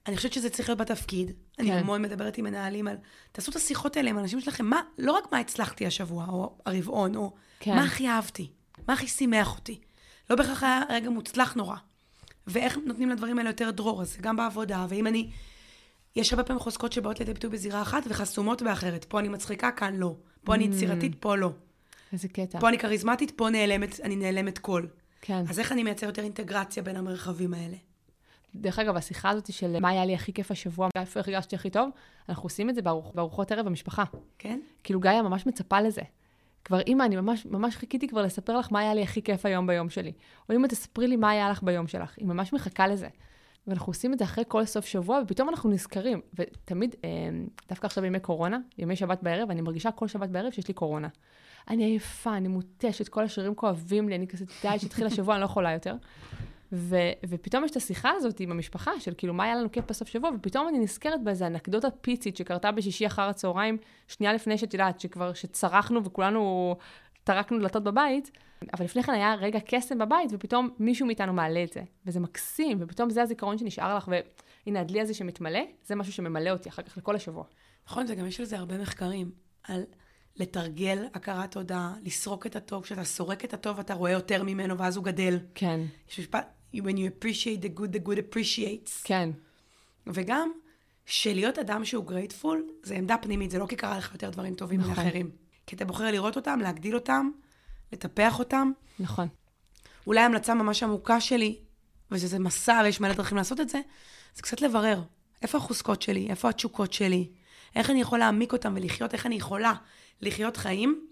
אני חושבת שזה צריך להיות בתפקיד. כן. אני המון מדברת עם מנהלים על, תעשו את השיחות האלה עם אנשים שלכם, מה, לא רק מה הצלחתי השבוע, או הרבעון, או כן. מה הכי אהבתי, מה הכי שימח אותי. לא בהכרח היה רגע מוצלח נורא. ואיך נותנים לדברים האלה יותר דרור, אז זה גם בעבודה, ואם אני... יש הרבה פעמים חוזקות שבאות לידי ביטוי בזירה אחת וחסומות באחרת. פה אני מצחיקה, כאן לא. פה אני יצירתית, פה לא. איזה קטע. פה אני כריזמטית, פה נעלמת, אני נעלמת קול. כן. אז איך אני מייצר יותר אינטגרציה בין המרחבים האלה? דרך אגב, השיחה הזאת של מה היה לי הכי כיף השבוע, איפה הרגשתי הכי טוב, אנחנו עושים את זה בארוח, בארוחות ערב במשפחה. כן? כאילו, גאיה ממש מצפה לזה. כבר, אימא, אני ממש, ממש חיכיתי כבר לספר לך מה היה לי הכי כיף היום ביום שלי. או אימא, תספרי לי מה היה לך ביום שלך. היא ממש מחכה לזה. ואנחנו עושים את זה אחרי כל סוף שבוע, ופתאום אנחנו נזכרים. ותמיד, אה, דווקא עכשיו בימי קורונה, ימי שבת בערב, אני מרגישה כל שבת בערב שיש לי קורונה. אני עייפה, אני מותשת, כל השרירים כואבים לי, אני כזה, די, שהתחיל השבוע, אני לא יכולה יותר. ו, ופתאום יש את השיחה הזאת עם המשפחה, של כאילו, מה היה לנו כיף בסוף שבוע, ופתאום אני נזכרת באיזה אנקדוטה פיצית שקרתה בשישי אחר הצהריים, שנייה לפני שאת יודעת, שכבר, שצרחנו וכולנו טרקנו דלתות בבית, אבל לפני כן היה רגע קסם בבית, ופתאום מישהו מאיתנו מעלה את זה. וזה מקסים, ופתאום זה הזיכרון שנשאר לך, והנה, הדלי הזה שמתמלא, זה משהו שממלא אותי אחר כך לכל השבוע. נכון, זה גם יש על זה הרבה מחקרים, על לתרגל הכרת תודה, לסרוק את הטוב, כשאתה סורק את הטוב אתה רואה יותר ממנו ואז הוא גדל. כן. יש משפט, when you appreciate the good, the good appreciates. כן. וגם, שלהיות אדם שהוא גרייטפול, זה עמדה פנימית, זה לא כי קרה לך יותר דברים טובים נכון. מאחרים. כי אתה בוחר לראות אותם, להגדיל אותם, לטפח אותם. נכון. אולי המלצה ממש עמוקה שלי, וזה מסע ויש מלא דרכים לעשות את זה, זה קצת לברר. איפה החוזקות שלי? איפה התשוקות שלי? איך אני יכולה להעמיק אותם ולחיות, איך אני יכולה לחיות חיים,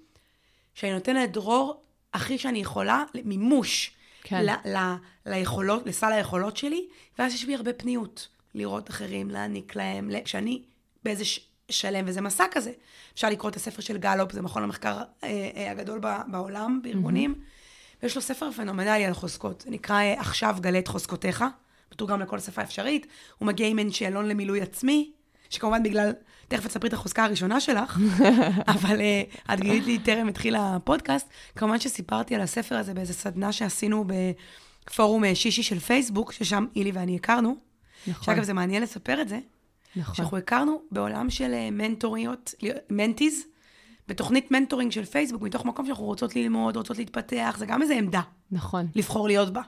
שאני נותנת דרור הכי שאני יכולה, מימוש כן. ל- ל- ליכולות, לסל היכולות שלי, ואז יש בי הרבה פניות. לראות אחרים, להעניק להם, כשאני באיזה ש- שלם, וזה מסע כזה. אפשר לקרוא את הספר של גלופ, זה מכון המחקר אה, אה, הגדול ב- בעולם, בארגונים, mm-hmm. ויש לו ספר פנומנלי על חוזקות, זה נקרא אה, עכשיו גלה את חוזקותיך, מתורגם לכל שפה אפשרית, הוא מגיע עם מעין שאלון למילוי עצמי, שכמובן בגלל, תכף תספרי את החוזקה הראשונה שלך, <laughs> אבל אה, את גילית לי טרם התחיל הפודקאסט, כמובן שסיפרתי על הספר הזה באיזה סדנה שעשינו בפורום אה, שישי של פייסבוק, ששם אילי ואני הכרנו. נכון. שאגב, זה מעניין לספר את זה. נכון. שאנחנו הכרנו בעולם של אה, מנטוריות, mentees, בתוכנית mentoring של פייסבוק, מתוך מקום שאנחנו רוצות ללמוד, רוצות להתפתח, זה גם איזה עמדה. נכון. לבחור להיות בה.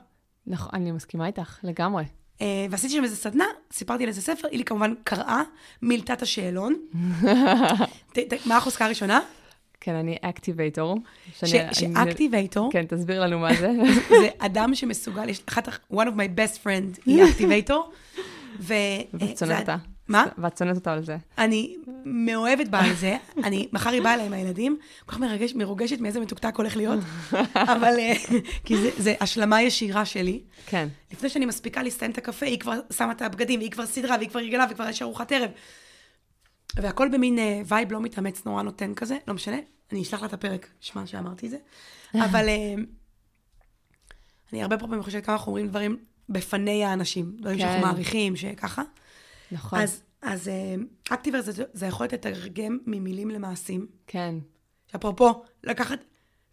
נכון, אני מסכימה איתך, לגמרי. אה, ועשיתי שם איזה סדנה, סיפרתי על איזה ספר, היא כמובן קראה, מילאה את השאלון. <laughs> מה החוזקה הראשונה? כן, אני activator. ש activator... כן, תסביר לנו מה זה. <laughs> זה אדם שמסוגל, יש אחת, one of my best friend היא activator. ואת שונאת אותה. מה? ואת שונאת אותה על זה. אני מאוהבת בה על זה. אני, מחר היא באה אליי עם הילדים, כל כך מרגש, מרגשת מאיזה מתוקתק הולך להיות, אבל, אה, כי זה, זה השלמה ישירה שלי. כן. לפני שאני מספיקה לסיים את הקפה, היא כבר שמה את הבגדים, והיא כבר סידרה, והיא כבר ארגנה, וכבר יש ארוחת ערב. והכל במין vibe לא מתאמץ, נורא נותן כזה, לא משנה, אני אשלח לה את הפרק, שמע שאמרתי את זה. אבל uh, אני הרבה פעמים חושבת כמה אנחנו אומרים דברים בפני אנשים, דברים כן. שאנחנו מעריכים, שככה. נכון. אז, אז uh, activator זה, זה יכול לתרגם ממילים למעשים. כן. שאפרופו, לקחת,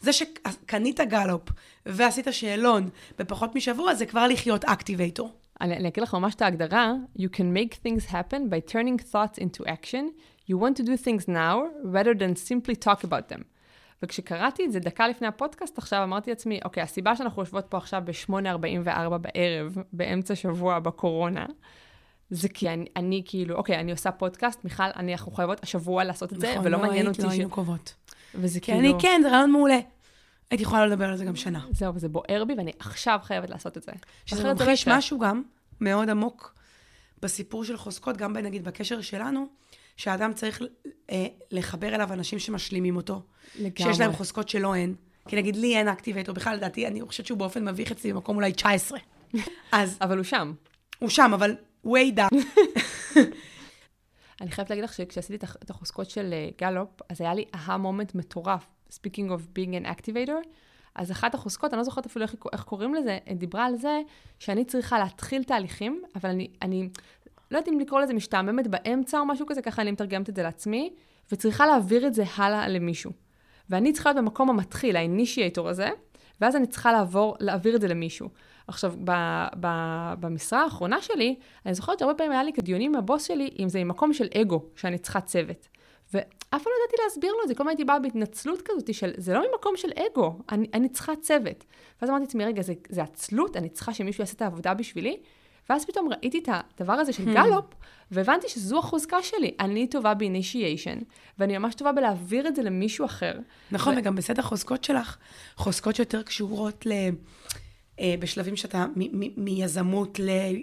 זה שקנית גלופ ועשית שאלון בפחות משבוע, זה כבר לחיות activator. אני, אני אגיד לך ממש את ההגדרה, you can make things happen by turning thoughts into action. You want to do things now, rather than simply talk about them. וכשקראתי את זה דקה לפני הפודקאסט, עכשיו אמרתי לעצמי, אוקיי, הסיבה שאנחנו יושבות פה עכשיו ב-8.44 בערב, באמצע שבוע בקורונה, זה כי אני, אני כאילו, אוקיי, אני עושה פודקאסט, מיכל, אני, אנחנו חייבות השבוע לעשות את זה, נכון, ולא לא מעניין אותי ש... לא היינו קרובות. וזה כי כאילו... אני כן, זה רעיון מעולה. הייתי יכולה לדבר על זה גם שנה. זהו, וזה בוער בי, ואני עכשיו חייבת לעשות את זה. שזה לא ממחיש משהו גם מאוד עמוק בסיפור של חוזקות, גם נגיד בקשר שלנו, שהאדם צריך אה, לחבר אליו אנשים שמשלימים אותו. לגמרי. שיש להם חוזקות שלא אין. כי נגיד לי אין אקטיבייטור, בכלל לדעתי, אני חושבת שהוא באופן מביך אצלי במקום אולי 19. <laughs> אז... אבל הוא שם. הוא שם, אבל way down. <laughs> אני חייבת להגיד לך שכשעשיתי את החוזקות של גלופ, אז היה לי אהה מומנט מטורף, speaking of being an activator, אז אחת החוזקות, אני לא זוכרת אפילו איך, איך קוראים לזה, דיברה על זה שאני צריכה להתחיל תהליכים, אבל אני, אני לא יודעת אם לקרוא לזה משתעממת באמצע או משהו כזה, ככה אני מתרגמת את זה לעצמי, וצריכה להעביר את זה הלאה למישהו. ואני צריכה להיות במקום המתחיל, האינישייטור הזה, ואז אני צריכה לעבור, להעביר את זה למישהו. עכשיו, ב, ב, במשרה האחרונה שלי, אני זוכרת שהרבה פעמים היה לי דיונים עם הבוס שלי, אם זה ממקום של אגו, שאני צריכה צוות. ואף פעם לא ידעתי להסביר לו את זה, כל הזמן הייתי באה בהתנצלות כזאת של, זה לא ממקום של אגו, אני, אני צריכה צוות. ואז אמרתי לעצמי, רגע, זה, זה עצלות, אני צריכה שמישהו יעשה את העבודה בשבילי? ואז פתאום ראיתי את הדבר הזה של hmm. גלופ, והבנתי שזו החוזקה שלי. אני טובה באינישיישן, ואני ממש טובה בלהעביר את זה למישהו אחר. נכון, ו... וגם בסט החוזקות שלך, חוזקות שיותר קשורות ל... אה, בשלבים שאתה מיזמות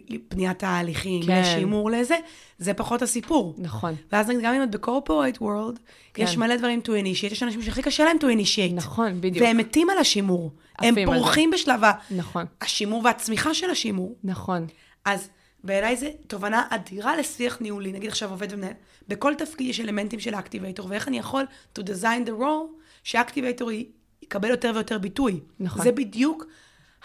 לבניית תהליכים, כן. לשימור לזה, זה פחות הסיפור. נכון. ואז גם אם את בקורפורט וורלד, כן. יש מלא דברים to initiate, יש אנשים שהכי קשה להם to initiate. נכון, בדיוק. והם מתים על השימור. הם פורחים בשלב נכון. השימור והצמיחה של השימור. נכון. אז בעיניי זו תובנה אדירה לשיח ניהולי, נגיד עכשיו עובד ומנהל. בכל תפקיד יש אלמנטים של האקטיבייטור, ואיך אני יכול to design the role שאקטיבייטור יקבל יותר ויותר ביטוי. נכון. זה בדיוק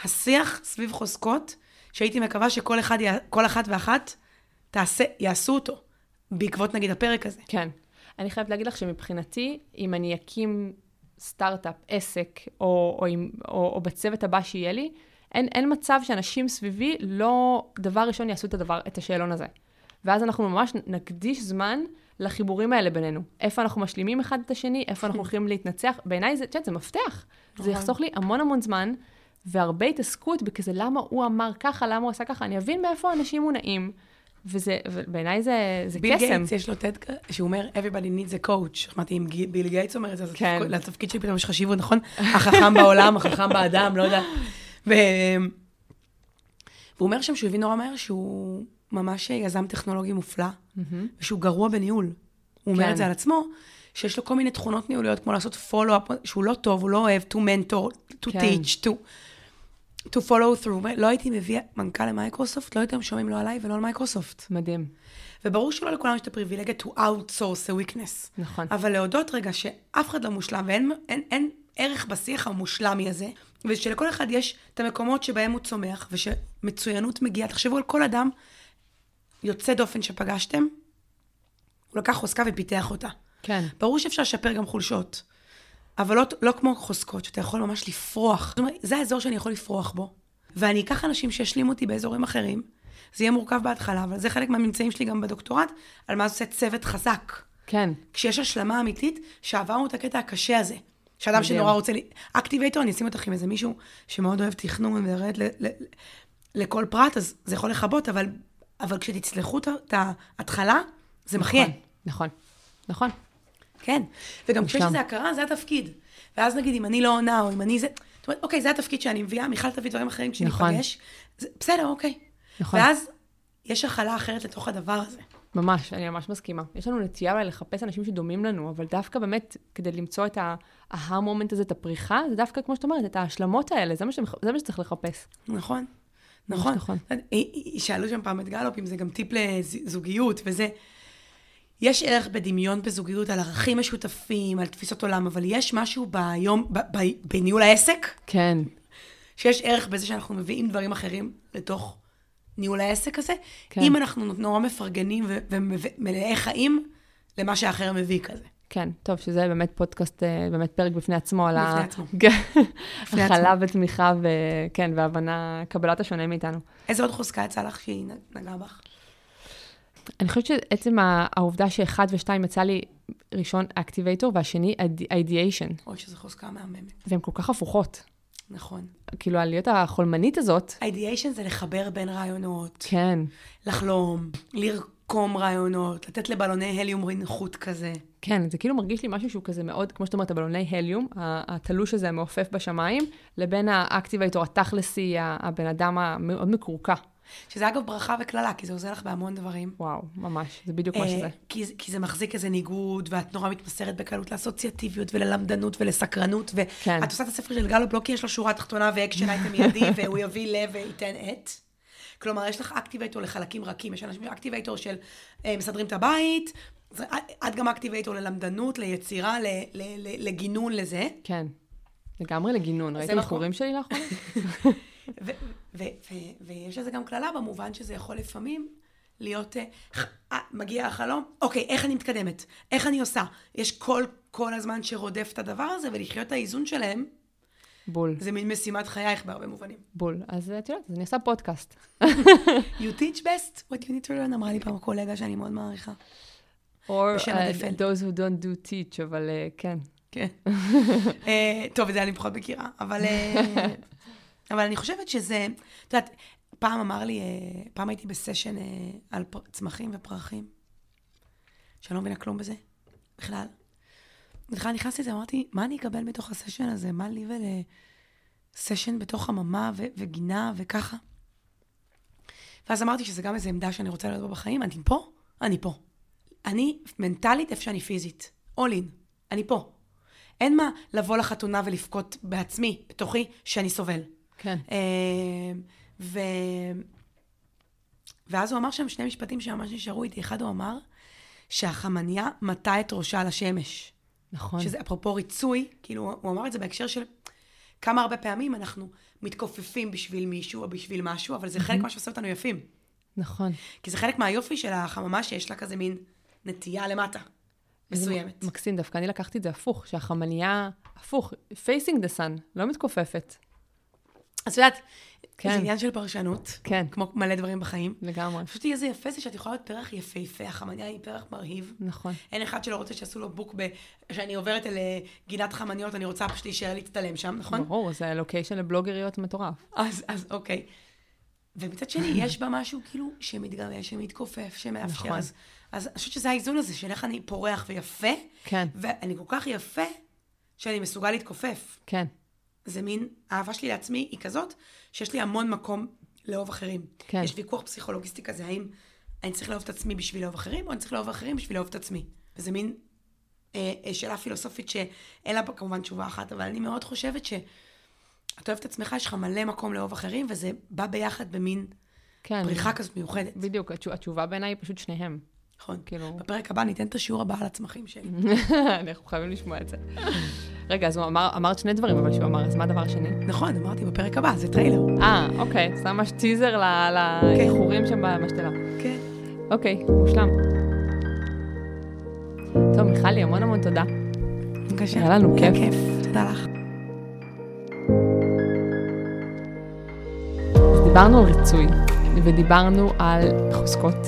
השיח סביב חוזקות שהייתי מקווה שכל אחד, כל אחת ואחת תעשה, יעשו אותו, בעקבות נגיד הפרק הזה. כן. אני חייבת להגיד לך שמבחינתי, אם אני אקים סטארט-אפ, עסק, או, או, או, או בצוות הבא שיהיה לי, אין, אין מצב שאנשים סביבי לא דבר ראשון יעשו את, הדבר, את השאלון הזה. ואז אנחנו ממש נקדיש זמן לחיבורים האלה בינינו. איפה אנחנו משלימים אחד את השני, איפה אנחנו הולכים להתנגש. בעיניי זה, את יודעת, זה מפתח. זה נכון. יחסוך לי המון המון זמן, והרבה התעסקות בכזה למה הוא אמר ככה, למה הוא עשה ככה. אני אבין מאיפה אנשים מונעים, וזה, ובעיניי זה, זה קסם. ביל גייטס, יש לו TED שהוא אומר, everybody needs a coach. אמרתי, אם ביל גייטס אומר את זה, אז כן. לתפקיד שלי פתאום יש חשיבות, נכון? החכם בעולם, החכם באדם, לא יודע. ו... והוא אומר שם שהוא הבין נורא מהר שהוא ממש יזם טכנולוגי מופלא. ושהוא גרוע בניהול. הוא אומר כן. את זה על עצמו, שיש לו כל מיני תכונות ניהוליות, כמו לעשות follow-up, שהוא לא טוב, הוא לא אוהב to mentor, to כן. teach, to, to follow through. לא הייתי מביא מנכ"ל למייקרוסופט, לא הייתם שומעים לא עליי ולא על מייקרוסופט. מדהים. וברור שלא לכולם יש את הפריבילגיה to outsource a weakness. נכון. אבל להודות רגע שאף אחד לא מושלם ואין אין, אין ערך בשיח המושלמי הזה, ושלכל אחד יש את המקומות שבהם הוא צומח, ושמצוינות מגיעה. תחשבו על כל אדם יוצא דופן שפגשתם, הוא לקח חוזקה ופיתח אותה. כן. ברור שאפשר לשפר גם חולשות, אבל לא, לא כמו חוזקות, שאתה יכול ממש לפרוח. זאת אומרת, זה האזור שאני יכול לפרוח בו. ואני אקח אנשים שישלימו אותי באזורים אחרים. זה יהיה מורכב בהתחלה, אבל זה חלק מהממצאים שלי גם בדוקטורט, על מה זה עושה צוות חזק. כן. כשיש השלמה אמיתית, שעברנו את הקטע הקשה הזה. שאדם. שנורא רוצה... ל- אקטיבייטור, אני אשים אותך עם איזה מישהו שמאוד אוהב תכנון וירד ל- לכל פרט, אז זה יכול לכבות, אבל, אבל כשתצלחו את ההתחלה, זה מחיה. נכון. נכון. נכון. כן. וגם כשיש. איזו הכרה, זה התפקיד. ואז נגיד, אם אני לא עונה, או אם אני זה... זאת אומרת, אוקיי, זה התפקיד שאני מביאה, מיכל תביא דברים אחרים נכון. כשניפגש. זה- בסדר, אוקיי. נכון. ואז יש הכלה אחרת לתוך הדבר הזה. ממש, אני ממש מסכימה. יש לנו נטייה אולי לחפש אנשים שדומים לנו, אבל דווקא באמת, כדי למצוא את ההמומנט הזה, את הפריחה, זה דווקא, כמו שאת אומרת, את ההשלמות האלה, זה מה, שמח... זה מה שצריך לחפש. נכון, נכון. נכון. נכון. שאלו שם פעם את גלופ אם זה גם טיפ לזוגיות וזה. יש ערך בדמיון בזוגיות על ערכים משותפים, על תפיסות עולם, אבל יש משהו ביום, ב, ב, בניהול העסק, כן, שיש ערך בזה שאנחנו מביאים דברים אחרים לתוך ניהול העסק הזה. כן. אם אנחנו נורא מפרגנים ומלאי חיים למה שהאחר מביא כזה. כן. טוב, שזה באמת פודקאסט, אה, באמת פרק בפני עצמו, על בפני ה... עצמו. <laughs> כן. הכלה. ותמיכה, וכן, והבנה, קבלת השונה מאיתנו. איזה עוד חוזקה יצא לך שהיא נגעה בך? אני חושבת שעצם העובדה שאחד ושתיים יצא לי ראשון אקטיבייטור, והשני אידיאשן, אוי, שזו חוזקה מהממת. והן כל כך הפוכות. נכון. כאילו, הלהיות חולמנית הזאת, ideation זה לחבר בין רעיונות. כן, לחלום, לרקום רעיונות, לתת לבלוני הליום לרחף כזה. כן, זה כאילו מרגיש לי משהו שהוא כזה מאוד, כמו שאת אומרת, הבלוני הליום, התלוש הזה המעופף בשמיים, לבין ה activator, התכלסי, הבן אדם המאוד מקורקע. שזה אגב ברכה וקללה, כי זה עוזר לך בהמון דברים. וואו, ממש, זה בדיוק מה אה, שזה. כי, כי זה מחזיק איזה ניגוד, ואת נורא מתמסרת בקלות לאסוציאטיביות וללמדנות ולסקרנות, ואת כן. עושה את הספר של גלופ לא כי יש לו שורה תחתונה ו action item מיידי, <laughs> והוא יביא לב וייתן את. כלומר, יש לך activator לחלקים רכים, יש אנשים activator של אה, מסדרים את הבית, זה- את גם activator ללמדנות, ליצירה, ל, ל, ל, לגינון לזה. כן. לגמרי לגינון. ראית נכון. העציצים שלי לאחרונה? <laughs> ויש לזה גם קללה במובן שזה יכול לפעמים להיות, אה, אה, מגיע החלום, אוקיי, איך אני מתקדמת? איך אני עושה? יש כל, כל הזמן שרודף את הדבר הזה, ולחיות את האיזון שלהם, בול, זה מין משימת חייך בהרבה מובנים. בול. אז את יודעת, אני עושה פודקאסט. You teach best what you need to learn, אמרה לי פעם קולגה שאני מאוד מעריכה. Or uh, those who don't do teach, אבל uh, כן. כן. <laughs> אה, טוב, את זה אני פחות מכירה, אבל, אה, אבל אני חושבת שזה, את יודעת, פעם אמר לי, אה, פעם הייתי בסשן אה, על פר- צמחים ופרחים, שאני לא מבינה כלום בזה, בכלל. בכלל נכנסתי לזה, אמרתי, מה אני אקבל מתוך הסשן הזה? מה לי ולסשן בתוך חממה ו- וגינה וככה? ואז אמרתי שזה גם איזו עמדה שאני רוצה להיות בה בחיים, אני פה, אני פה. אני מנטלית איפה שאני פיזית. all in. אני פה. אין מה לבוא לחתונה ולבכות בעצמי, בתוכי, שאני סובל. כן. אה, ו... ואז הוא אמר שם שני משפטים שממש נשארו איתי. אחד הוא אמר שהחמניה מטה את ראשה לשמש. נכון. שזה אפרופו ריצוי, כאילו, הוא אמר את זה בהקשר של כמה הרבה פעמים אנחנו מתכופפים בשביל מישהו או בשביל משהו, אבל זה חלק מה שעושה אותנו יפים. נכון. כי זה חלק מהיופי של החממה שיש לה כזה מין נטייה למטה, מסוימת. מקסים, דווקא אני לקחתי את זה הפוך, שהחמניה, הפוך, facing the sun, לא מתכופפת. אז את יודעת, כן. זה עניין של פרשנות, כן, כמו מלא דברים בחיים. לגמרי. פשוט איזה יפה זה שאת יכולה להיות פרח יפהפה, החמניה היא פרח מרהיב. נכון. אין אחד שלא רוצה שיעשו לו בוק ב... שאני עוברת אל אה, גינת חמניות, אני רוצה פשוט להישאר להצטלם שם, נכון? ברור, זה לוקיישן לבלוגריות מטורף. אז, אז אוקיי. ומצד שני, <laughs> יש בה משהו כאילו שמתגמש, שמתכופף, שמאפשר. נכון. אז, אז אני חושבת שזה האיזון הזה, של איך אני פורח ויפה, כן, ואני כל כך יפה, שאני מסוגל להתכופף. כן, זה מין, האהבה שלי לעצמי היא כזאת, שיש לי המון מקום לאהוב אחרים. כן. יש ויכוח פסיכולוגיסטי כזה, האם אני צריך לאהוב את עצמי בשביל לאהוב אחרים, או אני צריך לאהוב אחרים בשביל לאהוב את עצמי. וזה מין אה, אה, שאלה פילוסופית שאין לה כמובן תשובה אחת, אבל אני מאוד חושבת שאתה אוהב את עצמך, יש לך מלא מקום לאהוב אחרים, וזה בא ביחד במין כן. פריחה כזאת מיוחדת. בדיוק, התשו- התשובה בעיניי היא פשוט שניהם. נכון. כאילו, בפרק הבא ניתן את השיעור הבא על הצמחים שלי. <laughs> אנחנו חייבים לשמוע את זה. רגע, אז הוא אמר, אמרת שני דברים, אבל שהוא אמר, אז מה הדבר השני? נכון, אמרתי בפרק הבא, זה טריילר. אה, אוקיי, זה ממש טיזר ל- לאיחורים שם במשתלה. כן. אוקיי, מושלם. טוב, מיכלי, המון המון תודה. בבקשה. היה לנו כיף. כיף. תודה לך. אז דיברנו על ריצוי, ודיברנו על חוזקות,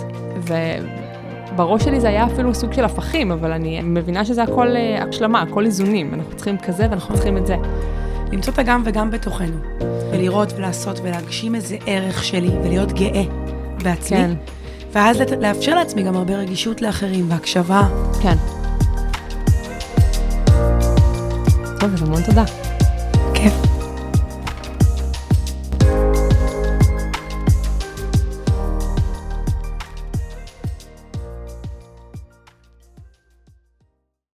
ובראש שלי זה היה אפילו סוג של הפכים, אבל אני מבינה שזה הכל אה, השלמה, הכל איזונים. אנחנו צריכים כזה ואנחנו צריכים את זה. למצוא את הגם וגם בתוכנו, ולראות ולעשות ולהגשים איזה ערך שלי, ולהיות גאה בעצמי, כן, ואז לאפשר לעצמי גם הרבה רגישות לאחרים, והקשבה. כן. טוב, אז המון תודה.